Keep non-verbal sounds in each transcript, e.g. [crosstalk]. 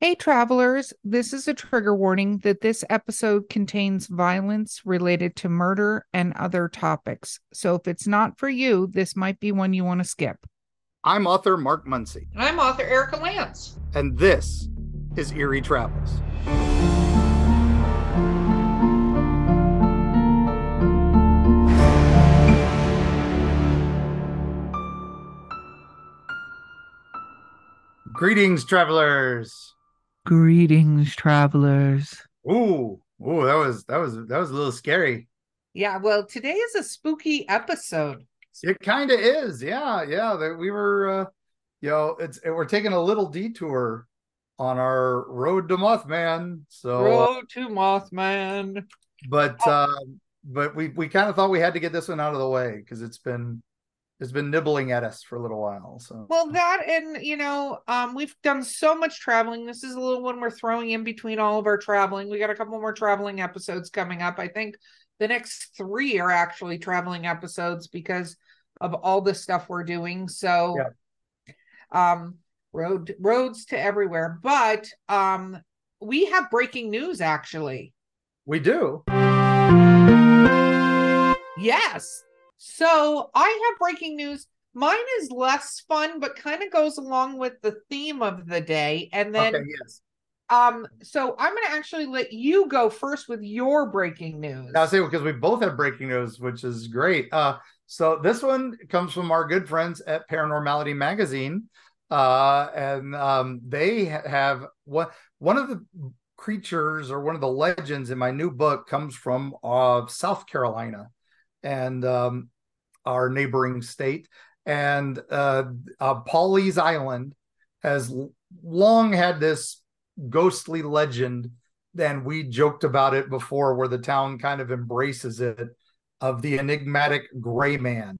Hey, travelers, this is a trigger warning that this episode contains violence related to murder and other topics. So if it's not for you, this might be one you want to skip. I'm author Mark Muncy, And I'm author Erika Lance. and this is Eerie Travels. Greetings, travelers. Greetings, travelers. Ooh, ooh, that was that was that was a little scary. Yeah, well, today is a spooky episode. It kind of is, yeah, yeah. That we were, uh, you know, it's we're taking a little detour on our road to Mothman. So, Road to Mothman. but uh, but we we kind of thought we had to get this one out of the way because it's been it's been nibbling at us for a little while. So, Well, that and you know, um, we've done so much traveling. This is a little one we're throwing in between all of our traveling. We got a couple more traveling episodes coming up. I think the next three are actually traveling episodes because of all the stuff we're doing. So, um, road roads to everywhere. But um, we have breaking news actually. we do. Yes. So I have breaking news. Mine is less fun, but kind of goes along with the theme of the day. And then, okay, yes. um, so I'm going to actually let you go first with your breaking news. I'll say because we both have breaking news, which is great. Uh, so this one comes from our good friends at Paranormality Magazine, uh, and um, they have one one of the creatures or one of the legends in my new book comes from uh, South Carolina, and um, our neighboring state, and uh, uh, Pawleys Island has long had this ghostly legend and we joked about it before where the town kind of embraces it of the enigmatic gray man.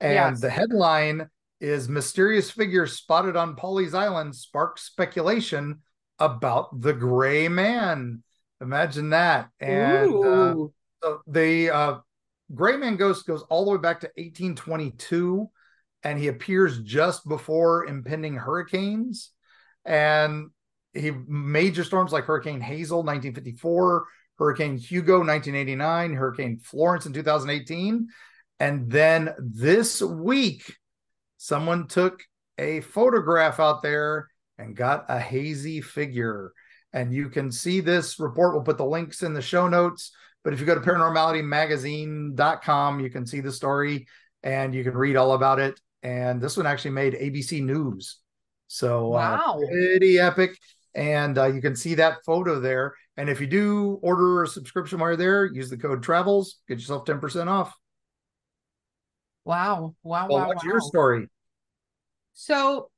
And Yes. the headline is mysterious figure spotted on Pawleys Island sparks speculation about the gray man. Imagine that. And uh, the uh, gray man ghost goes all the way back to 1822 and he appears just before impending hurricanes. And he major storms like hurricane hazel 1954 hurricane hugo 1989 hurricane florence in 2018 and then this week someone took a photograph out there and got a hazy figure. And you can see this report. We'll put the links in the show notes but if you go to paranormalitymagazine.com you can see the story and you can read all about it and this one actually made abc news so uh, Wow. pretty epic and uh, you can see that photo there and if you do order a subscription while you're there use the code travels get yourself 10% off Wow. Wow. well, wow. what's wow. your story So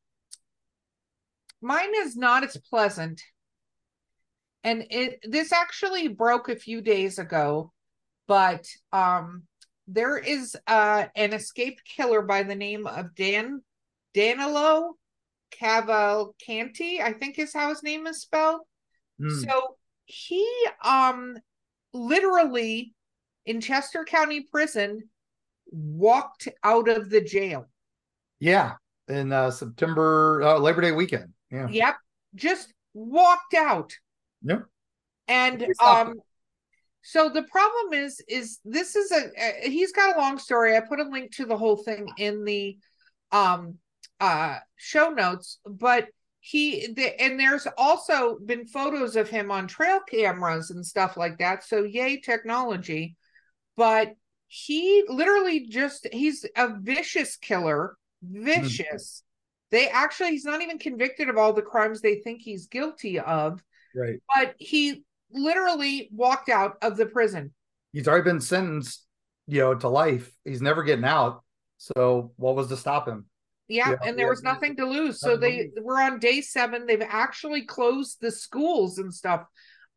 mine is not as pleasant. And it this actually broke a few days ago, but um there is uh an escaped killer by the name of Dan Danelo Cavalcante, I think is how his name is spelled. Hmm. So he um literally in Chester County Prison walked out of the jail. yeah in uh, september uh, labor day weekend yeah Yep, just walked out. Yep. And um so the problem is is this is a uh, he's got a long story. I put a link to the whole thing in the um uh show notes, but he the, and there's also been photos of him on trail cameras and stuff like that. So yay technology. But he literally just he's a vicious killer, vicious. They actually he's not even convicted of all the crimes they think he's guilty of, right but he literally walked out of the prison. he's already been sentenced you know to life he's never getting out so what was to stop him Yeah, Yeah, and there yeah, was nothing to lose. So they were on day seven. They've actually closed the schools and stuff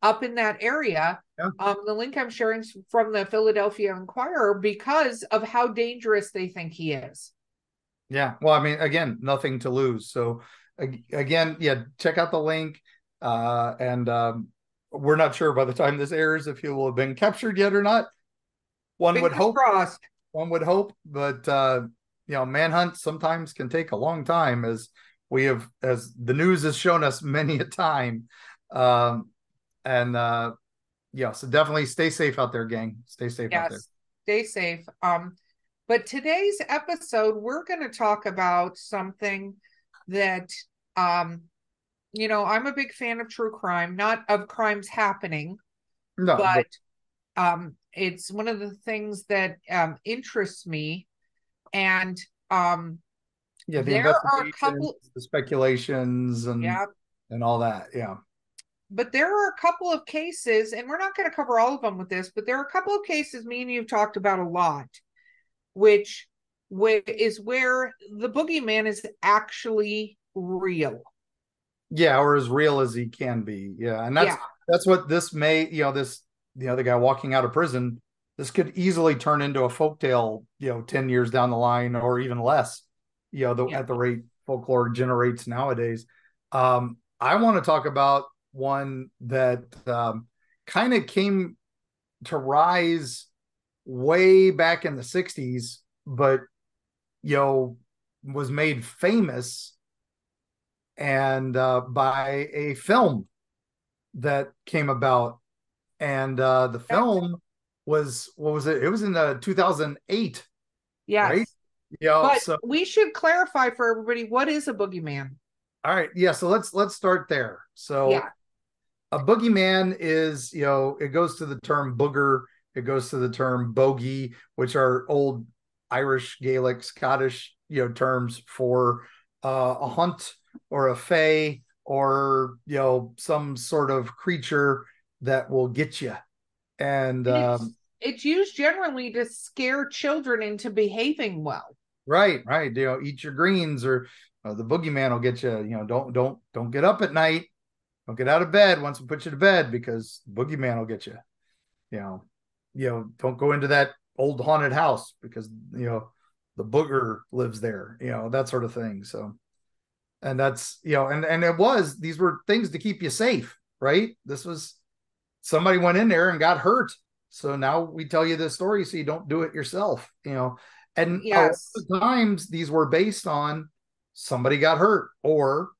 up in that area. Yeah. Um, the link I'm sharing from the Philadelphia Inquirer because of how dangerous they think he is. Yeah. Well, I mean, again, nothing to lose. So again, yeah, check out the link. Uh, and um, we're not sure by the time this airs if he will have been captured yet or not. One would Fingers hope. crossed. One would hope, but uh, you know, manhunt sometimes can take a long time, as we have as the news has shown us many a time um and uh yeah so definitely stay safe out there gang stay safe yes, out there stay safe um but today's episode we're going to talk about something that um you know i'm a big fan of true crime not of crimes happening no, but, but um it's one of the things that um interests me. And um yeah the there are a couple the speculations and yeah. and all that yeah. But there are a couple of cases and we're not going to cover all of them with this but there are a couple of cases me and you've talked about a lot which is where the boogeyman is actually real yeah or as real as he can be yeah and that's yeah. that's what this may you know this you know the guy walking out of prison this could easily turn into a folktale you know 10 years down the line or even less you know the, yeah. at the rate folklore generates nowadays um i want to talk about one that um kind of came to rise way back in the 60s but you know was made famous and uh by a film that came about and uh the film was what was it? It was in the 2008. Yeah. Right? Yeah. But so, we should clarify for everybody what is a boogeyman. All right. Yeah. So let's let's start there. So yeah. a boogeyman is, you know, it goes to the term booger, it goes to the term bogey, which are old Irish, Gaelic, Scottish, you know, terms for uh, a hunt or a fey or you know some sort of creature that will get you and um, it's used generally to scare children into behaving well. Right, right. You know, eat your greens, or uh, the boogeyman will get you. You know, don't don't don't get up at night. Don't get out of bed once we put you to bed because the boogeyman will get you. You know, you know, don't go into that old haunted house because you know the booger lives there. You know that sort of thing. So, and that's you know, and and it was these were things to keep you safe, right? This was somebody went in there and got hurt. So now we tell you this story so you don't do it yourself, you know. And yes. times these were based on somebody got hurt or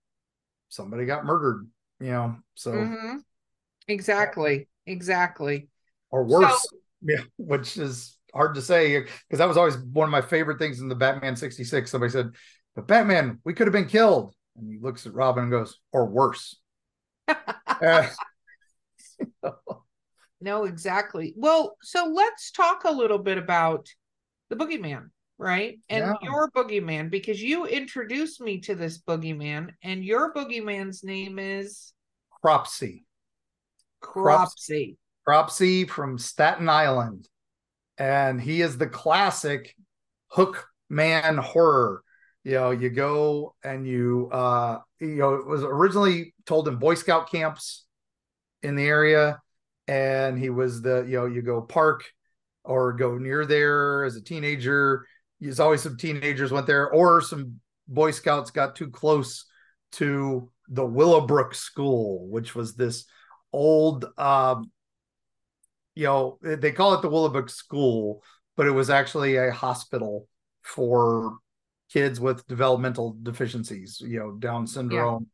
somebody got murdered, you know. So mm-hmm. exactly, exactly. Or worse, so, [laughs] yeah, which is hard to say because that was always one of my favorite things in the Batman 66. Somebody said, But Batman, we could have been killed. And he looks at Robin and goes, Or worse. uh, [laughs] no, exactly. Well, so let's talk a little bit about the boogeyman, right? And yeah. your boogeyman, because you introduced me to this boogeyman, and your boogeyman's name is Cropsey. Cropsey. Cropsey from Staten Island. And he is the classic hook man horror. You know, you go and you uh you know, it was originally told in Boy Scout camps in the area and he was the you know you go park or go near there as a teenager. There's always some teenagers went there or some boy scouts got too close to the willowbrook school which was this old um you know they call it the willowbrook school but it was actually a hospital for kids with developmental deficiencies you know down syndrome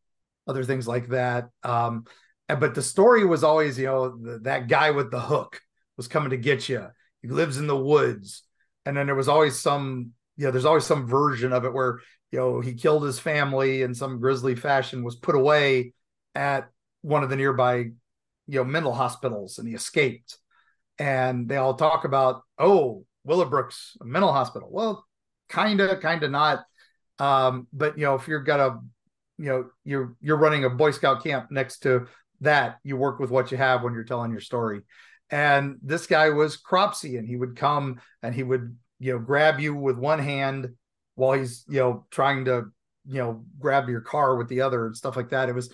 yeah. other things like that um but the story was always, you know, the, that guy with the hook was coming to get you. He lives in the woods, and then there was always some, you know, there's always some version of it where you know he killed his family in some grisly fashion, was put away at one of the nearby, you know, mental hospitals, and he escaped. And they all talk about, oh, Willowbrook's a mental hospital. Well, kind of, kind of not. Um, but you know, if you're got a you know you're you're running a boy scout camp next to that you work with what you have when you're telling your story. And this guy was Cropsey, and he would come and he would, you know, grab you with one hand while he's, you know, trying to, you know, grab your car with the other and stuff like that. It was,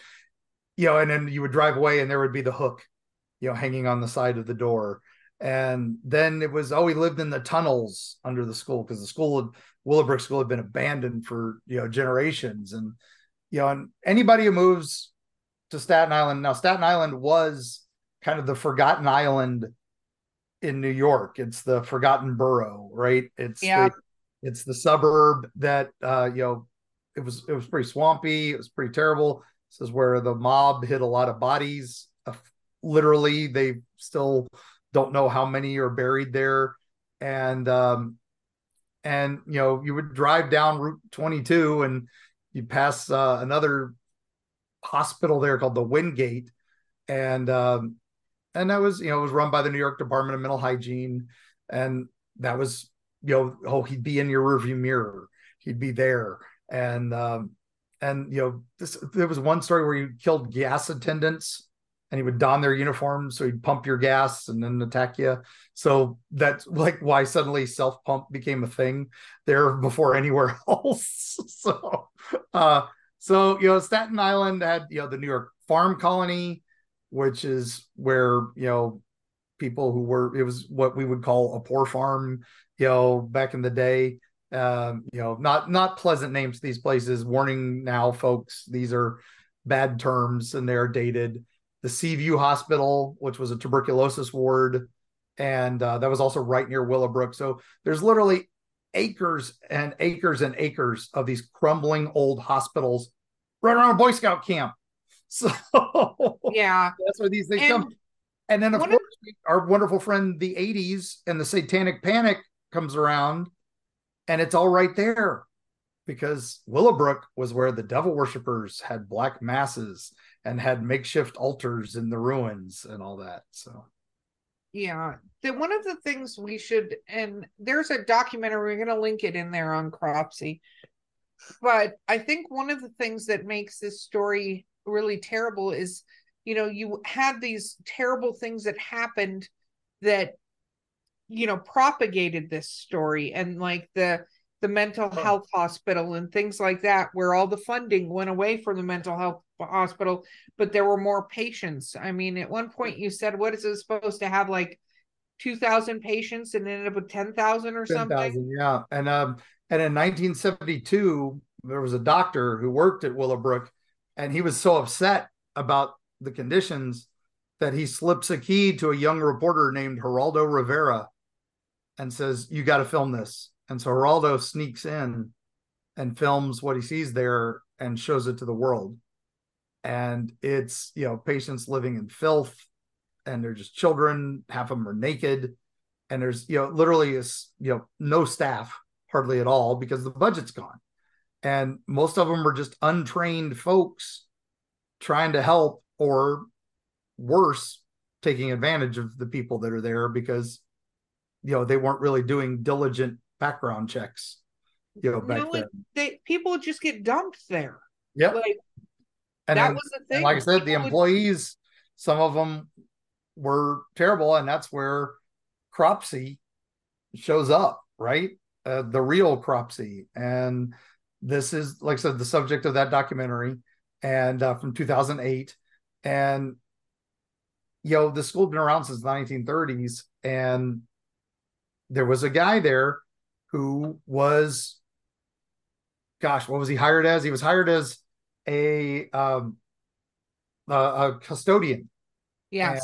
you know, and then you would drive away and there would be the hook, you know, hanging on the side of the door. And then it was, oh, he lived in the tunnels under the school because the school, Willowbrook School, had been abandoned for, you know, generations. And, you know, and anybody who moves to Staten Island. Now, Staten Island was kind of the forgotten island in New York. It's the forgotten borough, right? It's yeah. The, it's the suburb that uh, you know it was it was pretty swampy. It was pretty terrible. This is where the mob hid a lot of bodies. Uh, literally, they still don't know how many are buried there, and um, and you know you would drive down Route 22 and you pass uh, another hospital there called the Wingate, and um, and that was you know it was run by the New York Department of Mental Hygiene, and that was you know oh he'd be in your rearview mirror, he'd be there, and um, and you know this there was one story where he killed gas attendants and he would don their uniforms so he'd pump your gas and then attack you so that's like why suddenly self pump became a thing there before anywhere [laughs] else so uh so you know staten island had you know the new york farm colony which is where you know people who were it was what we would call a poor farm you know back in the day um, you know, not not pleasant names to these places. Warning now, folks, these are bad terms and they're dated. The Seaview Hospital, which was a tuberculosis ward, and uh, that was also right near Willowbrook. So there's literally acres and acres and acres of these crumbling old hospitals right around a Boy Scout camp. [laughs] So yeah, that's where these things and come. And then of course, of- our wonderful friend the '80s and the Satanic Panic comes around and it's all right there because Willowbrook was where the devil worshippers had black masses and had makeshift altars in the ruins and all that. So, yeah, the, one of the things we should, and there's a documentary, we're going to link it in there on Cropsey. But I think one of the things that makes this story really terrible is, you know, you had these terrible things that happened that you know propagated this story and like the the mental oh. health hospital and things like that where all the funding went away from the mental health hospital but there were more patients i mean at one point you said what is it supposed to have like 2000 patients and ended up with 10,000 or 10, something yeah and um and in 1972 there was a doctor who worked at Willowbrook and he was so upset about the conditions that he slips a key to a young reporter named Geraldo Rivera and says, You got to film this. And so Geraldo sneaks in and films what he sees there and shows it to the world. And it's, you know, patients living in filth and they're just children, half of them are naked. And there's, you know, literally is, you know, no staff hardly at all because the budget's gone. And most of them are just untrained folks trying to help or worse, taking advantage of the people that are there because you know they weren't really doing diligent background checks you know back no, they people just get dumped there. Yeah like and that then, was the thing. like i said people the employees would... some of them were terrible and that's where cropsey shows up right? Uh, the real cropsey and this is like i said the subject of that documentary and uh, from 2008 and you know the school's been around since the 1930s and there was a guy there who was gosh what was he hired as? He was hired as a um a, a custodian. Yes.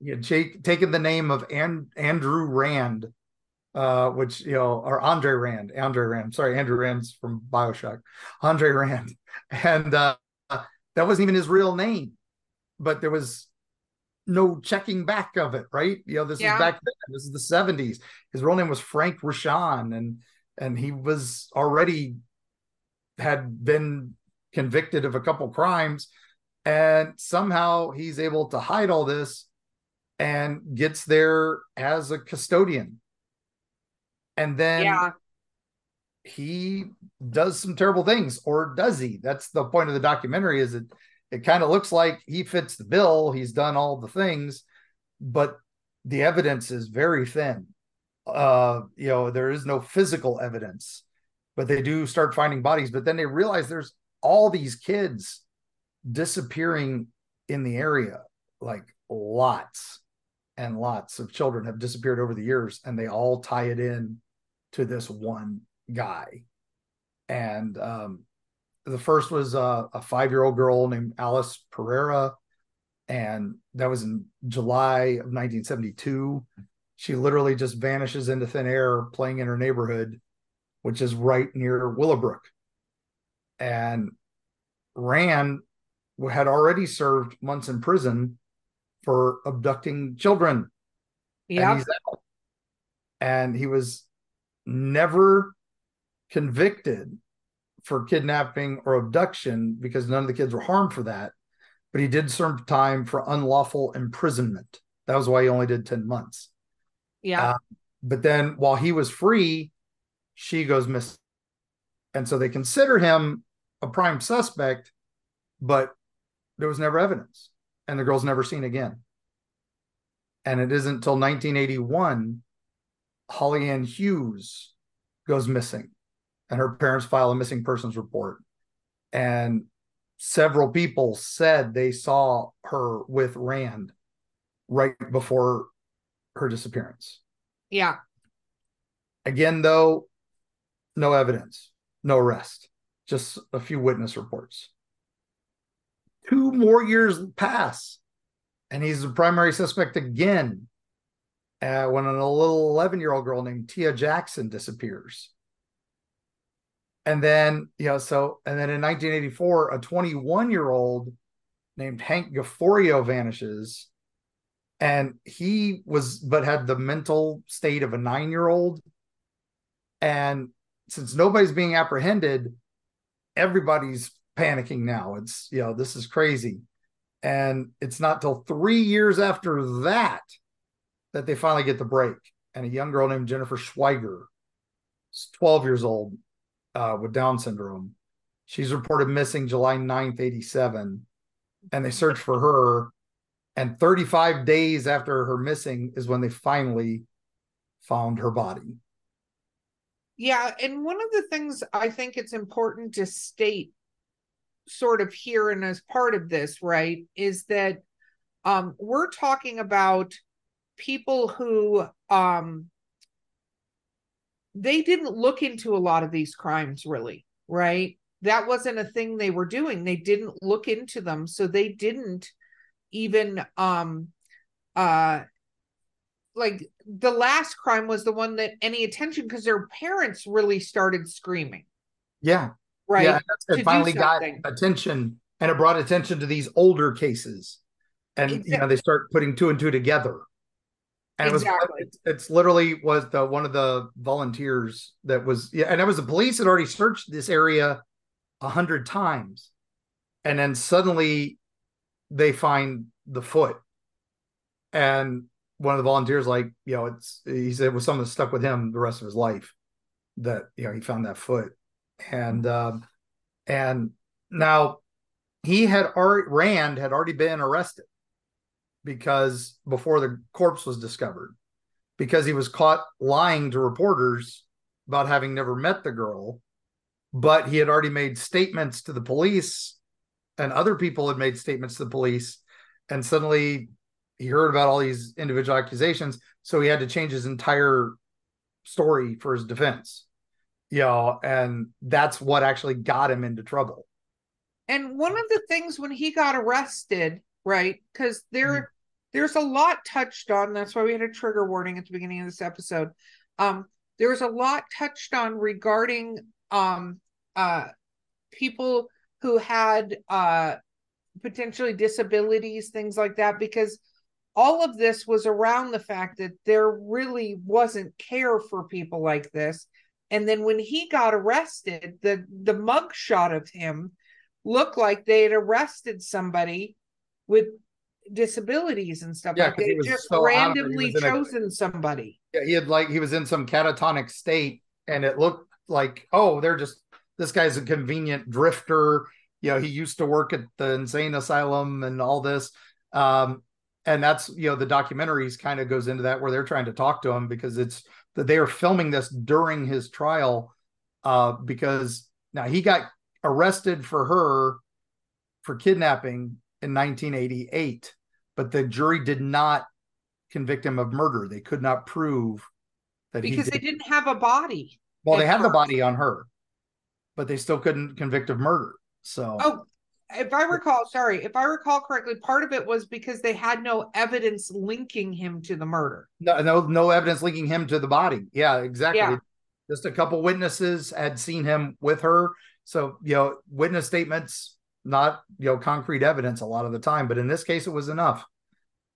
He had Jake, taken the name of and, andrew rand uh which you know or andre rand andre rand sorry andrew rand's from bioshock. Andre rand. [laughs] And uh that wasn't even his real name but there was no checking back of it, right? You know, this yeah. is back then. This is the 70s. His real name was Frank Rushan, and and he was already had been convicted of a couple crimes, and somehow he's able to hide all this and gets there as a custodian. And then yeah. he does some terrible things, or does he? That's the point of the documentary, is it it kind of looks like he fits the bill. He's done all the things, but the evidence is very thin. Uh, you know, there is no physical evidence, but they do start finding bodies. But then they realize there's all these kids disappearing in the area, like lots and lots of children have disappeared over the years, and they all tie it in to this one guy. And um, the first was uh, a, a five year old girl named Alice Pereira, and that was in July of 1972. She literally just vanishes into thin air playing in her neighborhood, which is right near Willowbrook. and Rand had already served months in prison for abducting children. Yeah. And, and he was never convicted for kidnapping or abduction because none of the kids were harmed for that. But he did serve time for unlawful imprisonment. That was why he only did 10 months. Yeah. Uh, but then while he was free, she goes missing. And so they consider him a prime suspect, but there was never evidence. And the girl's never seen again. And it isn't until 1981 Holly Ann Hughes goes missing and her parents file a missing persons report. And several people said they saw her with Rand right before her disappearance. Yeah. Again, though, no evidence, no arrest, just a few witness reports. Two more years pass, and he's the primary suspect again uh, when a little 11 year old girl named Tia Jackson disappears. And then, you know, so, and then in 1984, a 21 year old named Hank Gafforio vanishes. And he was, but had the mental state of a nine year old. And since nobody's being apprehended, everybody's panicking now. It's, you know, this is crazy. And it's not till three years after that that they finally get the break. And a young girl named Jennifer Schweiger, 12 years old, uh, with Down syndrome. She's reported missing July 9th, 87. And they searched for her. And 35 days after her missing is when they finally found her body. Yeah. And one of the things I think it's important to state, sort of here and as part of this, right, is that um, we're talking about people who um, they didn't look into a lot of these crimes really, right? That wasn't a thing they were doing. They didn't look into them. So they didn't even um uh like the last crime was the one that any attention because their parents really started screaming. Yeah. Right. Yeah, it finally got attention and it brought attention to these older cases. And exactly. you know, they start putting two and two together. And exactly. it was it's literally was the one of the volunteers that was yeah, and it was the police had already searched this area a hundred times. And then suddenly they find the foot. And one of the volunteers, like, you know, it's he said it was something that stuck with him the rest of his life that you know he found that foot. And um and now he had already Rand had already been arrested because before the corpse was discovered because he was caught lying to reporters about having never met the girl but he had already made statements to the police and other people had made statements to the police and suddenly he heard about all these individual accusations so he had to change his entire story for his defense you know and that's what actually got him into trouble and one of the things when he got arrested right because there mm-hmm. There's a lot touched on that's why we had a trigger warning at the beginning of this episode. Um there's a lot touched on regarding um uh people who had uh potentially disabilities things like that because all of this was around the fact that there really wasn't care for people like this. And then when he got arrested the the mug shot of him looked like they had arrested somebody with disabilities and stuff. Yeah, like they just so randomly chosen a, somebody. Yeah, he had like he was in some catatonic state, and it looked like oh, they're just this guy's a convenient drifter. You know, he used to work at the insane asylum and all this. Um, and that's you know the documentaries kind of goes into that where they're trying to talk to him because it's that they are filming this during his trial uh, because now he got arrested for her for kidnapping in 1988, but the jury did not convict him of murder. They could not prove that because did. they didn't have a body. Well, they had the body on her, but they still couldn't convict of murder. So, oh, if I recall, sorry, if I recall correctly, part of it was because they had no evidence linking him to the murder. No, no, no evidence linking him to the body. Yeah, exactly. Yeah. Just a couple witnesses had seen him with her, So, you know, witness statements, not, you know, concrete evidence a lot of the time, but in this case, it was enough.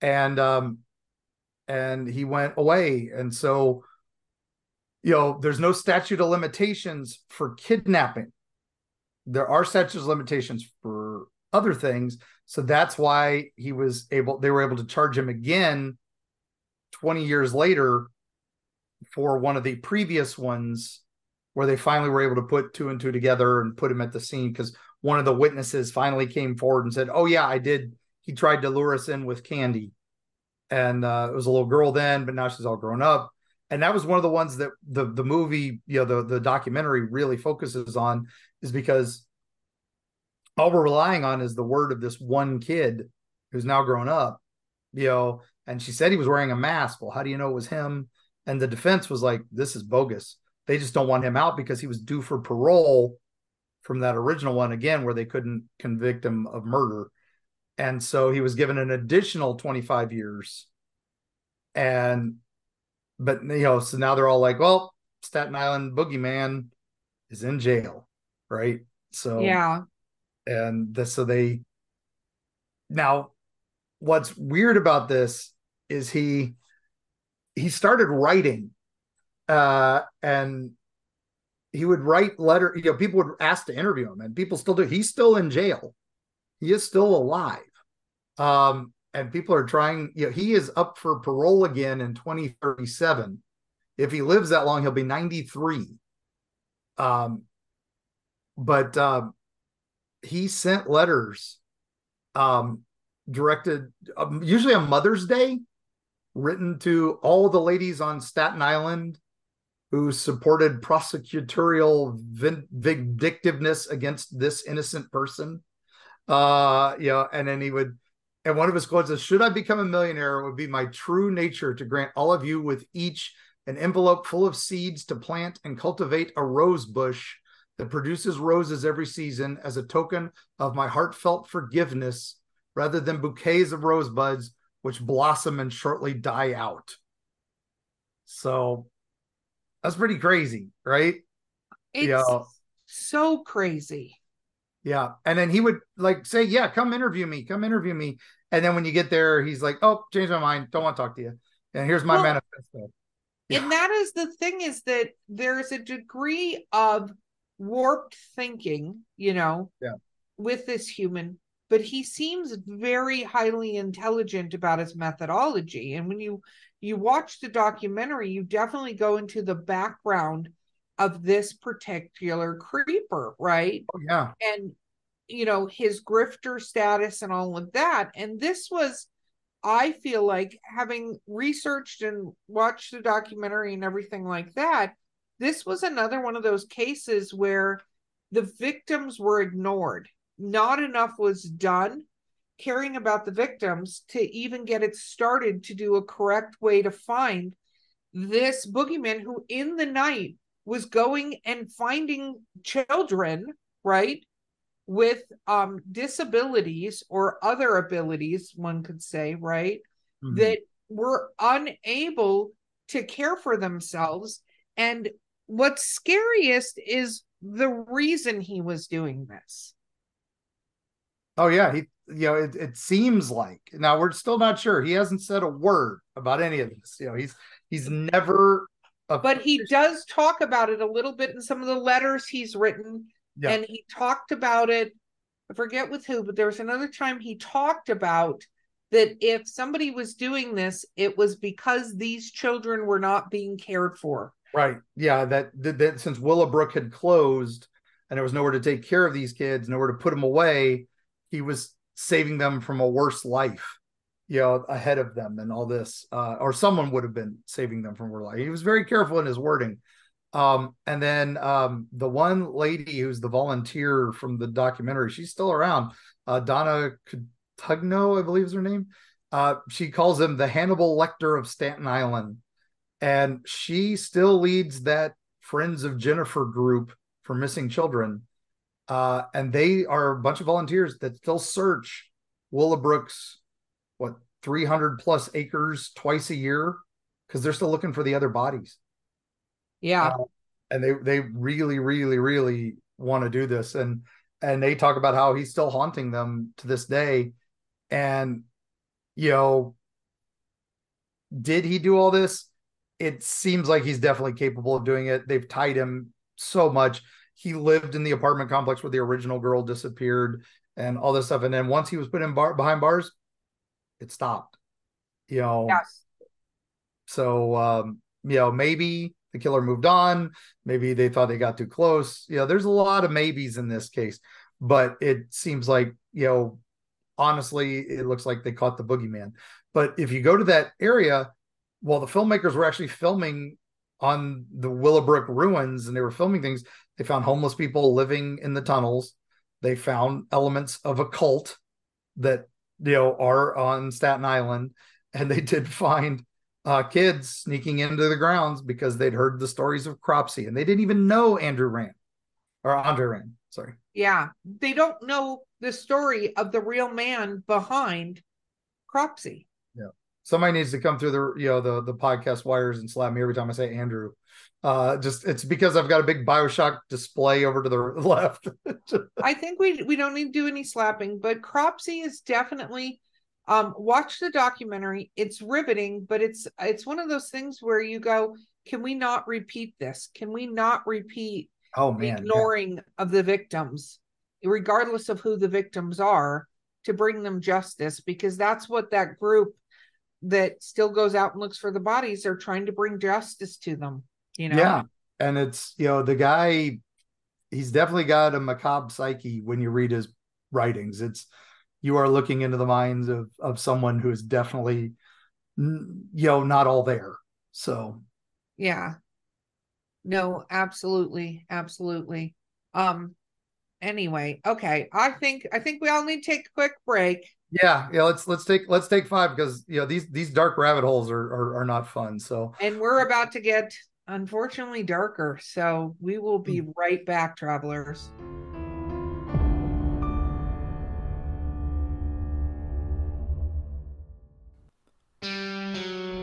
And, um, and he went away. And so, you know, there's no statute of limitations for kidnapping. There are statutes of limitations for other things. So that's why he was able, they were able to charge him again 20 years later for one of the previous ones where they finally were able to put two and two together and put him at the scene because one of the witnesses finally came forward and said, Oh, yeah, I did. He tried to lure us in with candy. And uh, it was a little girl then, but now she's all grown up. And that was one of the ones that the the movie, you know, the, the documentary really focuses on is because all we're relying on is the word of this one kid who's now grown up, you know, and she said he was wearing a mask. Well, how do you know it was him? And the defense was like, this is bogus. They just don't want him out because he was due for parole from that original one again, where they couldn't convict him of murder. And so he was given an additional 25 years. And, but, you know, so now they're all like, well, Staten Island boogeyman is in jail. Right. So, yeah. And this, so they, now what's weird about this is he, he started writing uh and he would write letter you know people would ask to interview him and people still do he's still in jail. He is still alive. Um and people are trying you know he is up for parole again in 2037 if he lives that long he'll be 93 um but uh, he sent letters um directed um, usually on mother's day written to all the ladies on Staten Island who supported prosecutorial vindictiveness against this innocent person. Uh, you know, and then he would, and one of his quotes is, "Should I become a millionaire, it would be my true nature to grant all of you with each an envelope full of seeds to plant and cultivate a rose bush." That produces roses every season as a token of my heartfelt forgiveness rather than bouquets of rosebuds which blossom and shortly die out. So that's pretty crazy, right? It's yeah. so crazy. Yeah. And then he would like say, Yeah, come interview me, come interview me. And then when you get there, he's like, Oh, change my mind. Don't want to talk to you. And here's my well, manifesto. Yeah. And that is the thing is that there's a degree of warped thinking, you know, yeah. with this human but he seems very highly intelligent about his methodology. And when you you watch the documentary you definitely go into the background of this particular creeper right? Oh, yeah. And you know his grifter status and all of that. And this was i feel like having researched and watched the documentary and everything like that this was another one of those cases where the victims were ignored not enough was done caring about the victims to even get it started to do a correct way to find this boogeyman who in the night was going and finding children right with um disabilities or other abilities one could say right mm-hmm. that were unable to care for themselves and what's scariest is the reason he was doing this Oh yeah, he you know it, it seems like now we're still not sure. He hasn't said a word about any of this. You know, he's he's never a, but he does talk about it a little bit in some of the letters he's written yeah. and he talked about it I forget with who, but there was another time he talked about that if somebody was doing this, it was because these children were not being cared for. Right. Yeah. That, that, that since Willowbrook had closed and there was nowhere to take care of these kids, nowhere to put them away, he was saving them from a worse life you know ahead of them and all this uh, or someone would have been saving them from worse life. He was very careful in his wording. Um, and then um, the one lady who's the volunteer from the documentary she's still around uh, donna Cutugno, i believe is her name. Uh, she calls him the hannibal lecter of staten island. And she still leads that friends of jennifer group for missing children uh, and they are a bunch of volunteers that still search Willowbrook's what 300 plus acres twice a year? Because they're still looking for the other bodies. Yeah, uh, and they they really really really want to do this. And and they talk about how he's still haunting them to this day. And you know did he do all this? It seems like he's definitely capable of doing it. They've tied him so much he lived in the apartment complex where the original girl disappeared and all this stuff. And then once he was put in bar behind bars it stopped you know? Yes. so um you know maybe the killer moved on. Maybe they thought they got too close. You know there's a lot of maybes in this case but it seems like you know honestly it looks like they caught the boogeyman. But if you go to that area well the filmmakers were actually filming on the willowbrook ruins and they were filming things they found homeless people living in the tunnels they found elements of a cult that you know are on staten island [laughs] and they did find uh, kids sneaking into the grounds because they'd heard the stories of Cropsey and they didn't even know Andrew Rand or Andre Rand. Sorry. Yeah. They don't know the story of the real man behind Cropsey. Somebody needs to come through the you know the the podcast wires and slap me every time I say Andrew. Uh, just it's because I've got a big Bioshock display over to the [laughs] left. I think we we don't need to do any slapping, but Cropsey is definitely um watch the documentary. It's riveting, but it's it's one of those things where you go, can we not repeat this? Can we not repeat oh man, yeah. ignoring of the victims, regardless of who the victims are, to bring them justice? Because that's what that group that still goes out and looks for the bodies are trying to bring justice to them. You know? Yeah. And it's, you know, the guy, he's definitely got a macabre psyche when you read his writings. It's, you are looking into the minds of, of someone who is definitely, you know, not all there. So, Yeah. No, absolutely, absolutely. Um anyway, okay. I think I think we all need to take a quick break. Yeah, yeah, let's, let's take, let's take five because, you know, these, these dark rabbit holes are, are, are not fun. So, And we're about to get unfortunately darker. So we will be Hmm. right back, travelers.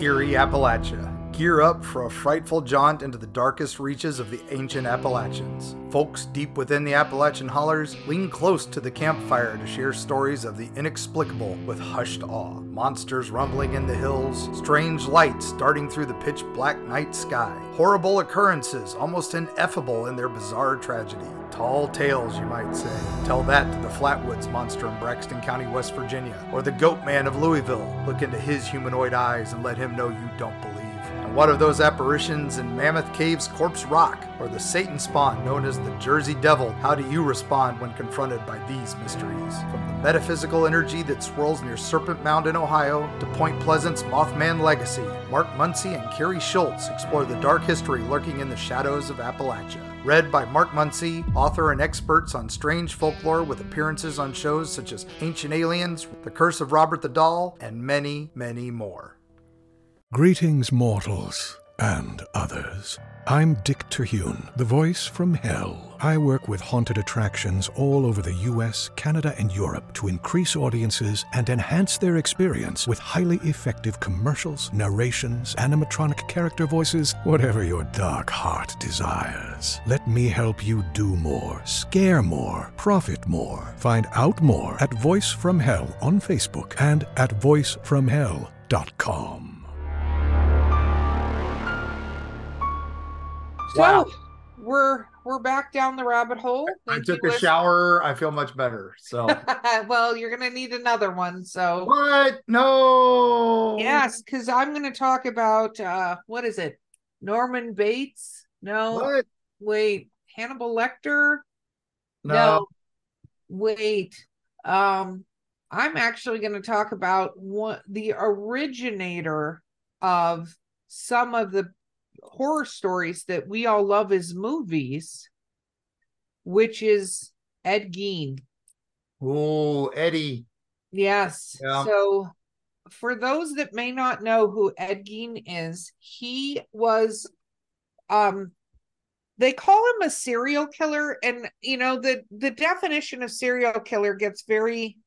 Eerie, Appalachia. Gear up for a frightful jaunt into the darkest reaches of the ancient Appalachians. Folks deep within the Appalachian hollers lean close to the campfire to share stories of the inexplicable with hushed awe. Monsters rumbling in the hills, strange lights darting through the pitch black night sky, horrible occurrences almost ineffable in their bizarre tragedy. Tall tales, you might say. Tell that to the Flatwoods monster in Braxton County, West Virginia, or the Goat Man of Louisville. Look into his humanoid eyes and let him know you don't believe. And what of those apparitions in Mammoth Cave's Corpse Rock, or the Satan spawn known as the Jersey Devil? How do you respond when confronted by these mysteries? From the metaphysical energy that swirls near Serpent Mound in Ohio to Point Pleasant's Mothman legacy, Mark Muncy and Kerry Schultz explore the dark history lurking in the shadows of Appalachia. Read by Mark Muncy, author and experts on strange folklore with appearances on shows such as Ancient Aliens, The Curse of Robert the Doll, and many, many more. Greetings, mortals and others. I'm Dick Terhune, the voice from hell. I work with haunted attractions all over the US, Canada, and Europe to increase audiences and enhance their experience with highly effective commercials, narrations, animatronic character voices, whatever your dark heart desires. Let me help you do more, scare more, profit more. Find out more at Voice from Hell on Facebook and at voicefromhell.com. So Wow. we're we're back down the rabbit hole. I took a shower. I feel much better. So, [laughs] well, you're gonna need another one. So what? No. yes, because I'm gonna talk about uh what is it? Norman Bates? No, What? wait, Hannibal Lecter? No. Wait. Um, I'm actually going to talk about one the originator of some of the horror stories that we all love as movies, which is Ed Gein. Oh, Eddie. Yes. Yeah. So for those that may not know who Ed Gein is, he was um they call him a serial killer and you know the the definition of serial killer gets very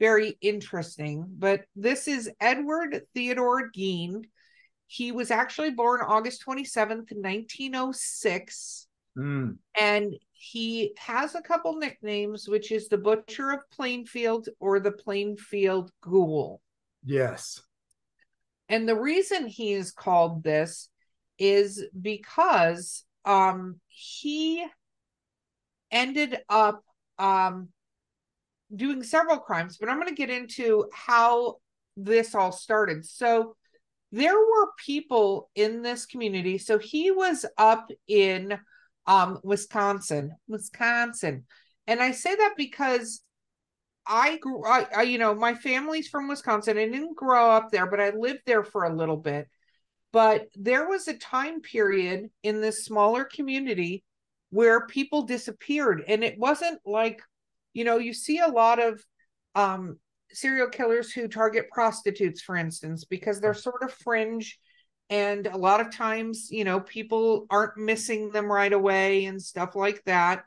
very interesting but this is Edward Theodore Gein he was actually born August 27th 1906 Mm, And he has a couple nicknames, which is the Butcher of Plainfield or the Plainfield Ghoul. yes. And the reason he is called this is because um he ended up um doing several crimes, but I'm going to get into how this all started. So there were people in this community. So he was up in um Wisconsin, Wisconsin. And I say that because I grew I, I you know, my family's from Wisconsin. I didn't grow up there, but I lived there for a little bit. But there was a time period in this smaller community where people disappeared and it wasn't like you know you see a lot of um serial killers who target prostitutes for instance because they're sort of fringe. And a lot of times you know people aren't missing them right away and stuff like that.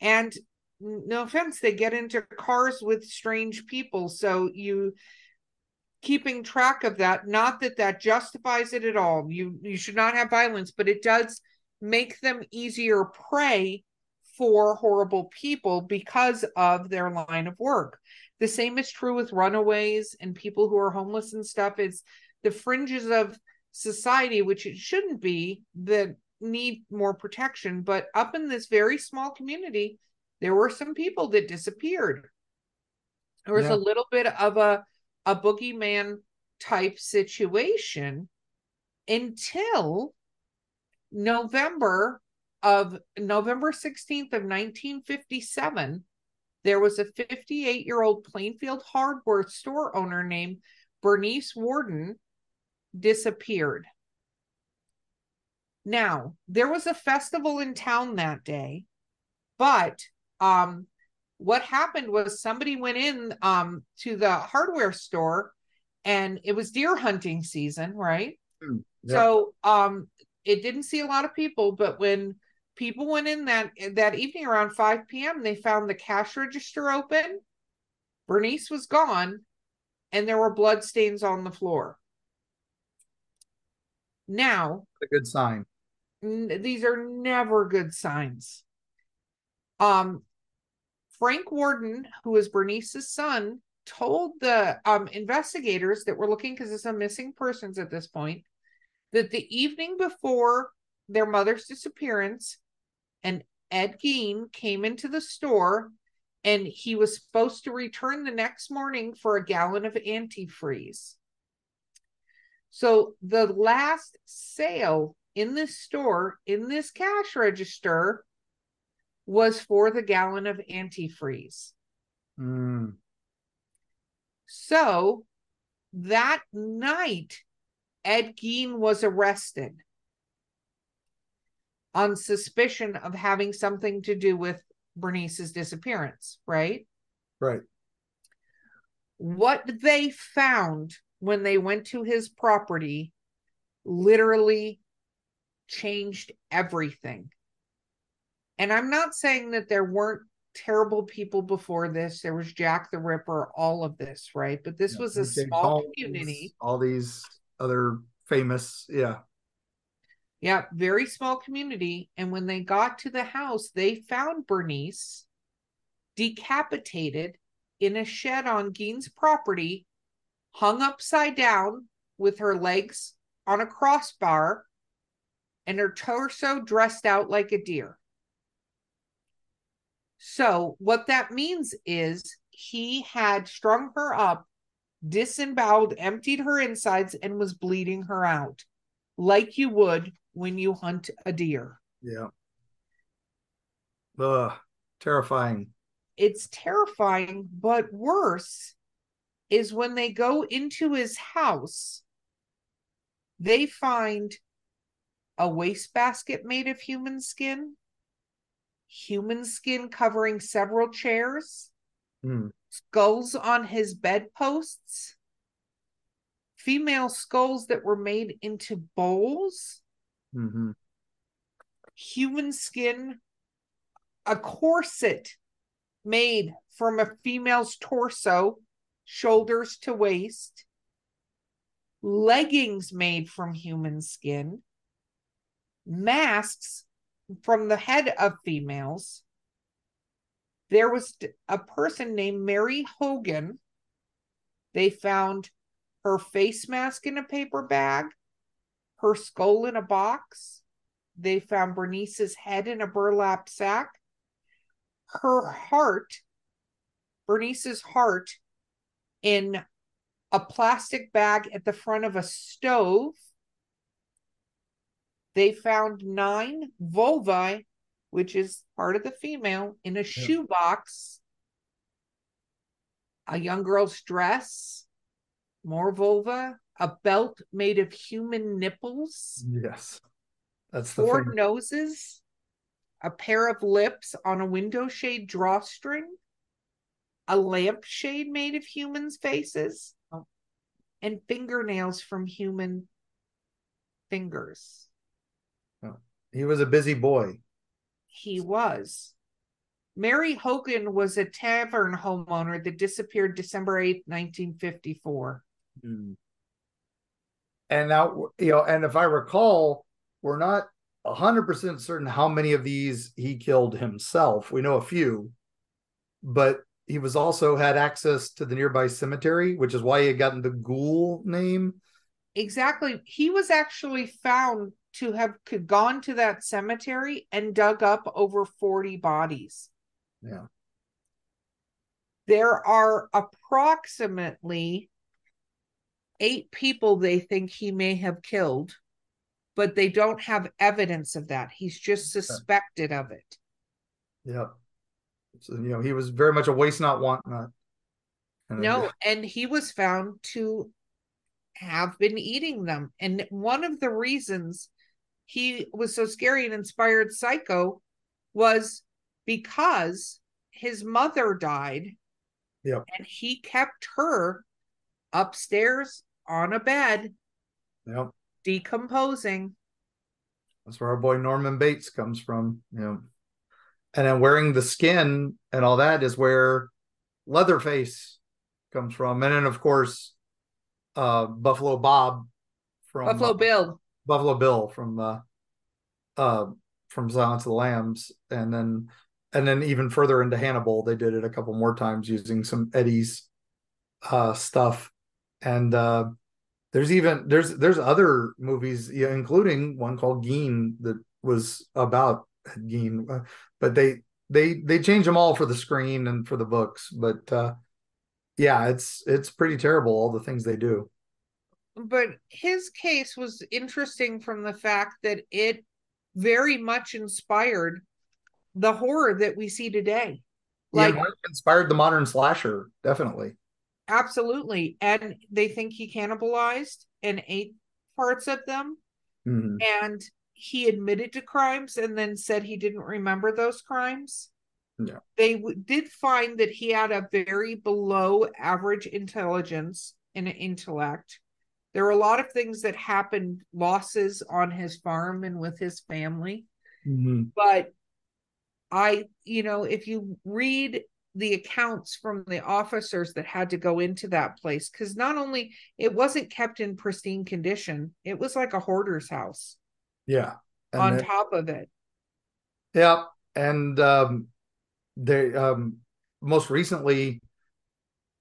And no offense they get into cars with strange people. So you keeping track of that not that that justifies it at all. You you should not have violence but it does make them easier prey for horrible people because of their line of work. The same is true with runaways and people who are homeless and stuff. It's the fringes of society, which it shouldn't be, that need more protection. But up in this very small community, there were some people that disappeared. There was Yeah. a little bit of a, a boogeyman type situation until November of November 16th of 1957, there was a 58 year old Plainfield hardware store owner named Bernice Worden disappeared. Now, there was a festival in town that day, but um what happened was somebody went in um to the hardware store and it was deer hunting season, right? Mm, yeah. So um it didn't see a lot of people, but when people went in that that evening around 5 p.m., they found the cash register open. Bernice was gone, and there were blood stains on the floor. Now, a good sign. n- these are never good signs. Um, Frank Worden, who is Bernice's son, told the um, investigators that were looking because it's a missing persons at this point that the evening before their mother's disappearance, and Ed Gein came into the store and he was supposed to return the next morning for a gallon of antifreeze. So the last sale in this store, in this cash register, was for the gallon of antifreeze. Mm, So that night, Ed Gein was arrested on suspicion of having something to do with Bernice's disappearance, right? right. What they found when they went to his property literally changed everything. And I'm not saying that there weren't terrible people before this. There was Jack the Ripper, all of this, right? But this Yeah, was a small Holmes, community. All these other famous, yeah. Yeah, very small community. And when they got to the house, they found Bernice decapitated in a shed on Gein's property, hung upside down with her legs on a crossbar and her torso dressed out like a deer. So, what that means is he had strung her up, disemboweled, emptied her insides, and was bleeding her out like you would when you hunt a deer. Yeah. Ugh, terrifying. It's terrifying, but worse is when they go into his house, they find a wastebasket made of human skin, human skin covering several chairs, Hmm. skulls on his bedposts, female skulls that were made into bowls. Hmm human skin, a corset made from a female's torso, shoulders to waist, leggings made from human skin, masks from the head of females, there was a person named Mary Hogan. They found her face mask in a paper bag, her skull in a box. They found Bernice's head in a burlap sack, her heart, Bernice's heart, in a plastic bag at the front of a stove. They found nine vulvae, which is part of the female, in a yeah. shoebox. A young girl's dress, more vulva, a belt made of human nipples. Yes. That's the four thing. noses, a pair of lips on a window shade drawstring, a lampshade made of humans' faces, and fingernails from human fingers. Oh, he was a busy boy. He was. Mary Hogan was a tavern homeowner that disappeared December 8, 1954. Mm. And now, you know, and if I recall, we're not 100% certain how many of these he killed himself. We know a few, but he was also had access to the nearby cemetery, which is why he had gotten the ghoul name. Exactly. He was actually found to have gone to that cemetery and dug up over 40 bodies. Yeah. There are approximately eight people they think he may have killed, but they don't have evidence of that. He's just suspected of it. Yeah. So, you know, he was very much a waste not, want not. No, and he was found to have been eating them. And one of the reasons he was so scary and inspired Psycho was because his mother died. Yep. And he kept her upstairs on a bed. Yep. Decomposing. That's where our boy Norman Bates comes from. You know. And then wearing the skin and all that is where Leatherface comes from. And then of course uh Buffalo Bob from Buffalo uh, Bill. Buffalo Bill from uh uh from Silence of the Lambs. And then and then even further into Hannibal, they did it a couple more times using some Eddie's uh stuff. And uh there's even there's there's other movies, including one called Gein that was about Gein, uh, but they they they change them all for the screen and for the books. But uh, yeah, it's it's pretty terrible all the things they do. But his case was interesting from the fact that it very much inspired the horror that we see today. Like yeah, inspired the modern slasher, definitely. Absolutely. And they think he cannibalized and ate parts of them. Mm-hmm. And he admitted to crimes and then said he didn't remember those crimes. Yeah. They w- did find that he had a very below average intelligence and intellect. There were a lot of things that happened, losses on his farm and with his family. Mm-hmm. But I, you know, if you read the accounts from the officers that had to go into that place because not only it wasn't kept in pristine condition it was like a hoarder's house. Yeah on it, top of it. Yeah and um they um most recently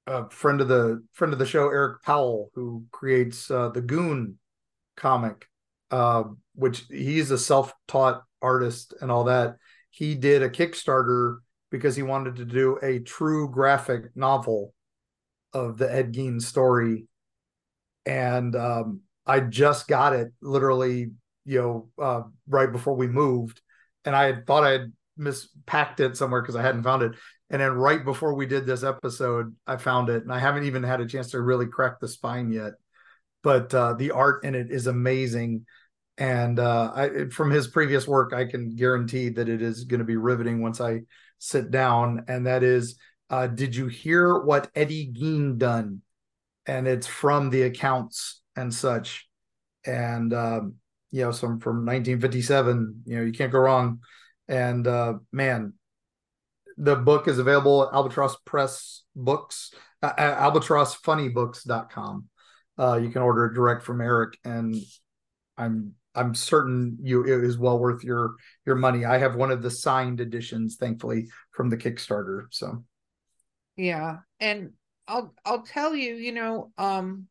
a friend of the friend of the show eric powell who creates uh, the goon comic uh which he's a self-taught artist and all that he did a kickstarter because he wanted to do a true graphic novel of the Ed Gein story. And um, I just got it literally, you know, uh, right before we moved. And I had thought I had mispacked it somewhere because I hadn't found it. And then right before we did this episode, I found it. And I haven't even had a chance to really crack the spine yet. But uh, the art in it is amazing. And uh, I, from his previous work, I can guarantee that it is going to be riveting once I sit down, and that is, uh, did you hear what Eddie Gein done? And it's from the accounts and such, and um, you know, some from 1957. You know, you can't go wrong. And uh, man, the book is available at Albatross Press Books, uh, albatrossfunnybooks.com. Uh, you can order it direct from Eric, and I'm I'm certain you it is well worth your your money. I have one of the signed editions, thankfully, from the Kickstarter. So yeah, and I'll I'll tell you, you know, um,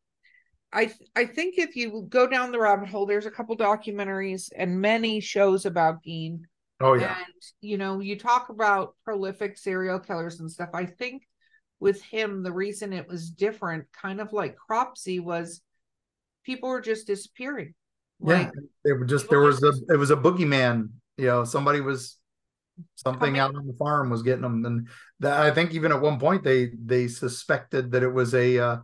I I think if you go down the rabbit hole, there's a couple documentaries and many shows about Gein. Oh yeah. And you know, you talk about prolific serial killers and stuff. I think with him, the reason it was different, kind of like Cropsey, was people were just disappearing. Like, yeah, it was just there was a it was a boogeyman. You know, somebody was something out on the farm was getting them, and that, I think even at one point they they suspected that it was a uh,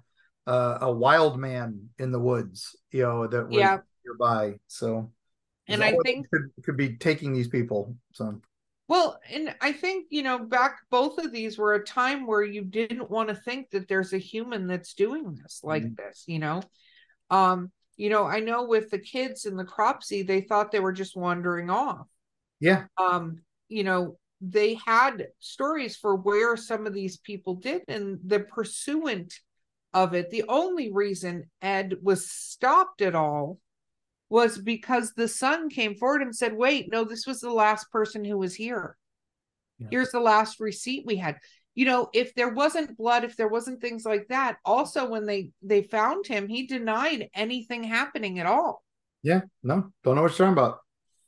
uh, a wild man in the woods. You know that was yeah. nearby. So and I think could, could be taking these people. So well, and I think you know back both of these were a time where you didn't want to think that there's a human that's doing this like mm-hmm. this, you know. Um, you know, I know with the kids in the Cropsey they thought they were just wandering off. Yeah. Um, you know, they had stories for where some of these people did, and the pursuant of it, the only reason Ed was stopped at all was because the son came forward and said, wait, no, this was the last person who was here. Yeah. Here's the last receipt we had. You know, if there wasn't blood, if there wasn't things like that, also when they they found him, he denied anything happening at all. Yeah, no, don't know what you're talking about.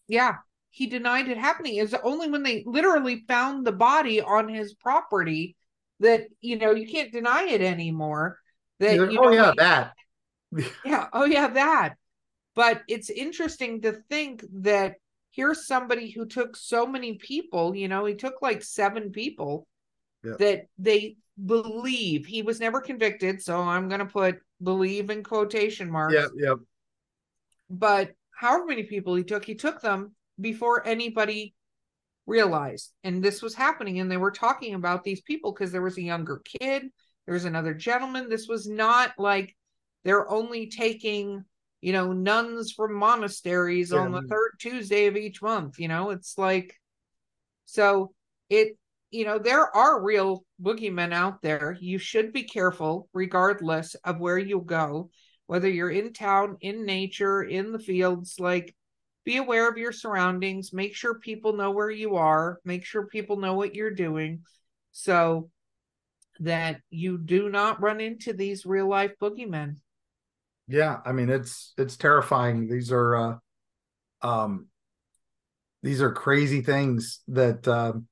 Yeah, he denied it happening. is only when they literally found the body on his property that you know you can't deny it anymore. That like, you oh yeah, that. [laughs] yeah, oh yeah, that. But it's interesting to think that here's somebody who took so many people, you know, he took like seven people that they believe he was never convicted. So I'm going to put believe in quotation marks. Yeah, yeah. But however many people he took, he took them before anybody realized. And this was happening. And they were talking about these people because there was a younger kid, there was another gentleman. This was not like they're only taking you know, nuns from monasteries yeah. on the third Tuesday of each month. You know, it's like, so it, you know, there are real boogeymen out there. You should be careful, regardless of where you go, whether you're in town, in nature, in the fields. Like, be aware of your surroundings. Make sure people know where you are. Make sure people know what you're doing. So that you do not run into these real life boogeymen. Yeah, I mean it's it's terrifying. These are uh um these are crazy things that um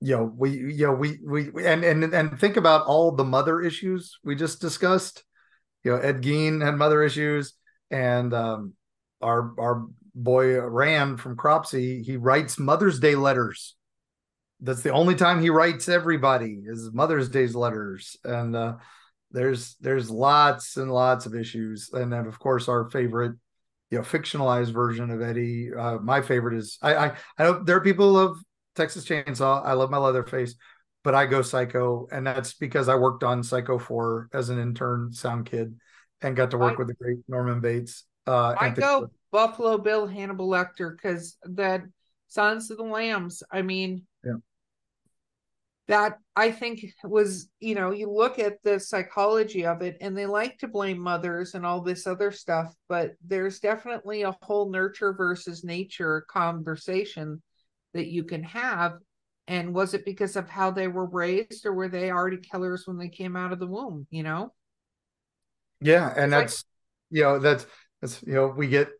you know we you know we we and and and think about all the mother issues we just discussed. You know, Ed Gein had mother issues and um our our boy Rand from Cropsey he writes Mother's Day letters. That's the only time he writes everybody is Mother's Day's letters. And uh there's there's lots and lots of issues and then of course our favorite you know fictionalized version of eddie uh, my favorite is I, I i know there are people who love texas chainsaw i love my leatherface but i go psycho and that's because i worked on psycho 4 as an intern sound kid and got to work I, with the great norman bates uh i go buffalo bill hannibal lecter because that Silence of the Lambs i mean yeah. that I think was, you know, you look at the psychology of it and they like to blame mothers and all this other stuff, but there's definitely a whole nurture versus nature conversation that you can have. And was it because of how they were raised or were they already killers when they came out of the womb, you know? Yeah. And that's, like, you know, that's, that's, you know, we get,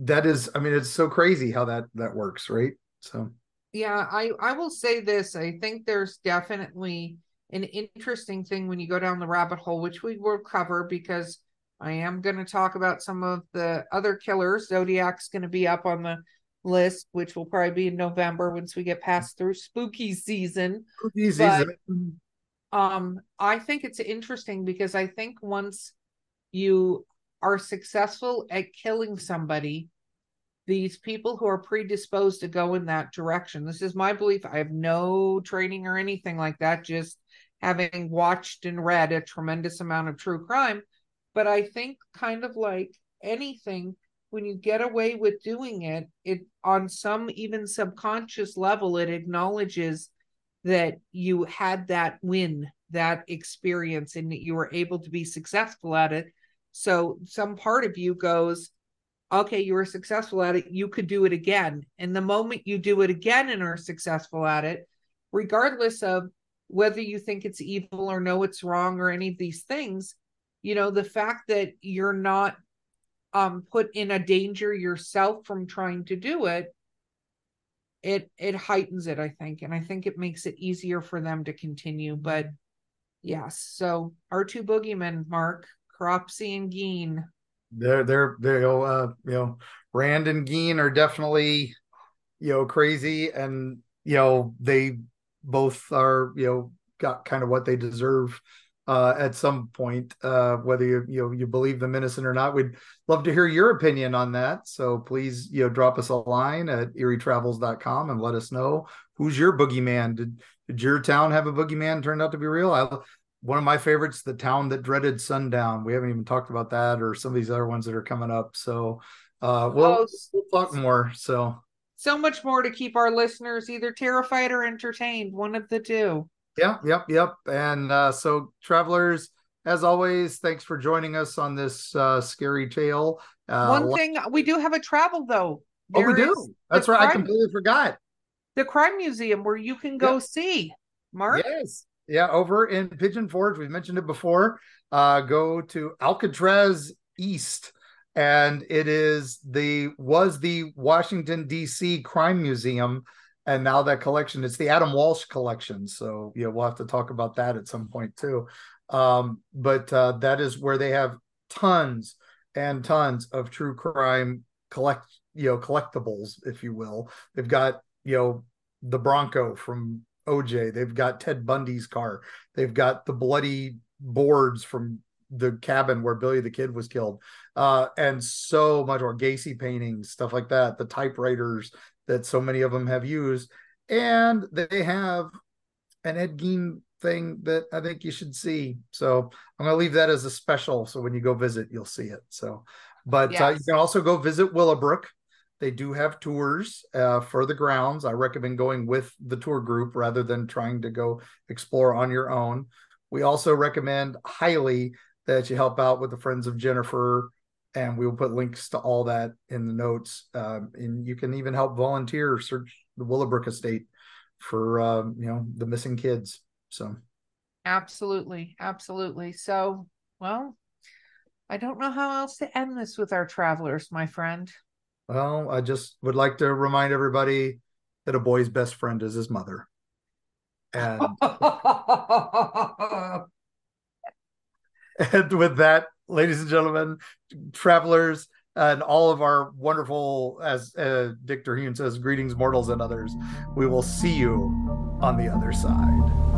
that is, I mean, it's so crazy how that, that works. Right. So, yeah, I I will say this. I think there's definitely an interesting thing when you go down the rabbit hole, which we will cover because I am going to talk about some of the other killers. Zodiac's going to be up on the list, which will probably be in November once we get past through spooky season. Spooky season. But, um, I think it's interesting because I think once you are successful at killing somebody, these people who are predisposed to go in that direction. This is my belief. I have no training or anything like that, just having watched and read a tremendous amount of true crime. But I think, kind of like anything, when you get away with doing it, it on some even subconscious level, it acknowledges that you had that win, that experience, and that you were able to be successful at it. So some part of you goes, okay, you were successful at it, you could do it again. And the moment you do it again and are successful at it, regardless of whether you think it's evil or know it's wrong or any of these things, you know, the fact that you're not um put in a danger yourself from trying to do it it it heightens it i think and i think it makes it easier for them to continue but yes so our two boogeymen mark Cropsey and Gein they're they're they're uh you know rand and Gein are definitely you know crazy and you know they both are you know got kind of what they deserve uh, at some point, uh, whether you you know you believe them innocent or not. We'd love to hear your opinion on that. So please, you know, drop us a line at eerietravels.com and let us know who's your boogeyman. Did did your town have a boogeyman turned out to be real? I one of my favorites, the town that dreaded sundown. We haven't even talked about that or some of these other ones that are coming up. So uh we'll, oh, we'll talk more. So so much more to keep our listeners either terrified or entertained, one of the two. Yep, yep, yep. And uh, so, travelers, as always, thanks for joining us on this uh, scary tale. Uh, One thing we do have a travel though. There oh, we do. That's right. Crime, I completely forgot. The Crime Museum, where you can go yep. see. Mark. Yes. Yeah, over in Pigeon Forge. We've mentioned it before. Uh, go to Alcatraz East, and it is the was the Washington D.C. Crime Museum and now that collection it's the adam walsh collection. So yeah we'll have to talk about that at some point too. Um, but uh, that is where they have tons and tons of true crime collect you know collectibles if you will. They've got you know the bronco from oj they've got ted bundy's car. They've got the bloody boards from the cabin where billy the kid was killed. Uh, and so much more. Gacy paintings stuff like that. The typewriters that so many of them have used. And they have an Ed Gein thing that I think you should see. So I'm going to leave that as a special. So when you go visit, you'll see it. So, but yes. uh, you can also go visit Willowbrook. They do have tours uh, for the grounds. I recommend going with the tour group rather than trying to go explore on your own. We also recommend highly that you help out with the Friends of Jennifer and we will put links to all that in the notes. Um, and you can even help volunteer search the Willowbrook estate for um, you know the missing kids. So absolutely, absolutely. So well, I don't know how else to end this with our travelers, my friend. Well, I just would like to remind everybody that a boy's best friend is his mother. And, [laughs] [laughs] and with that, ladies and gentlemen, travelers, and all of our wonderful, as uh, Dick Terhune says, greetings, mortals and others. We will see you on the other side.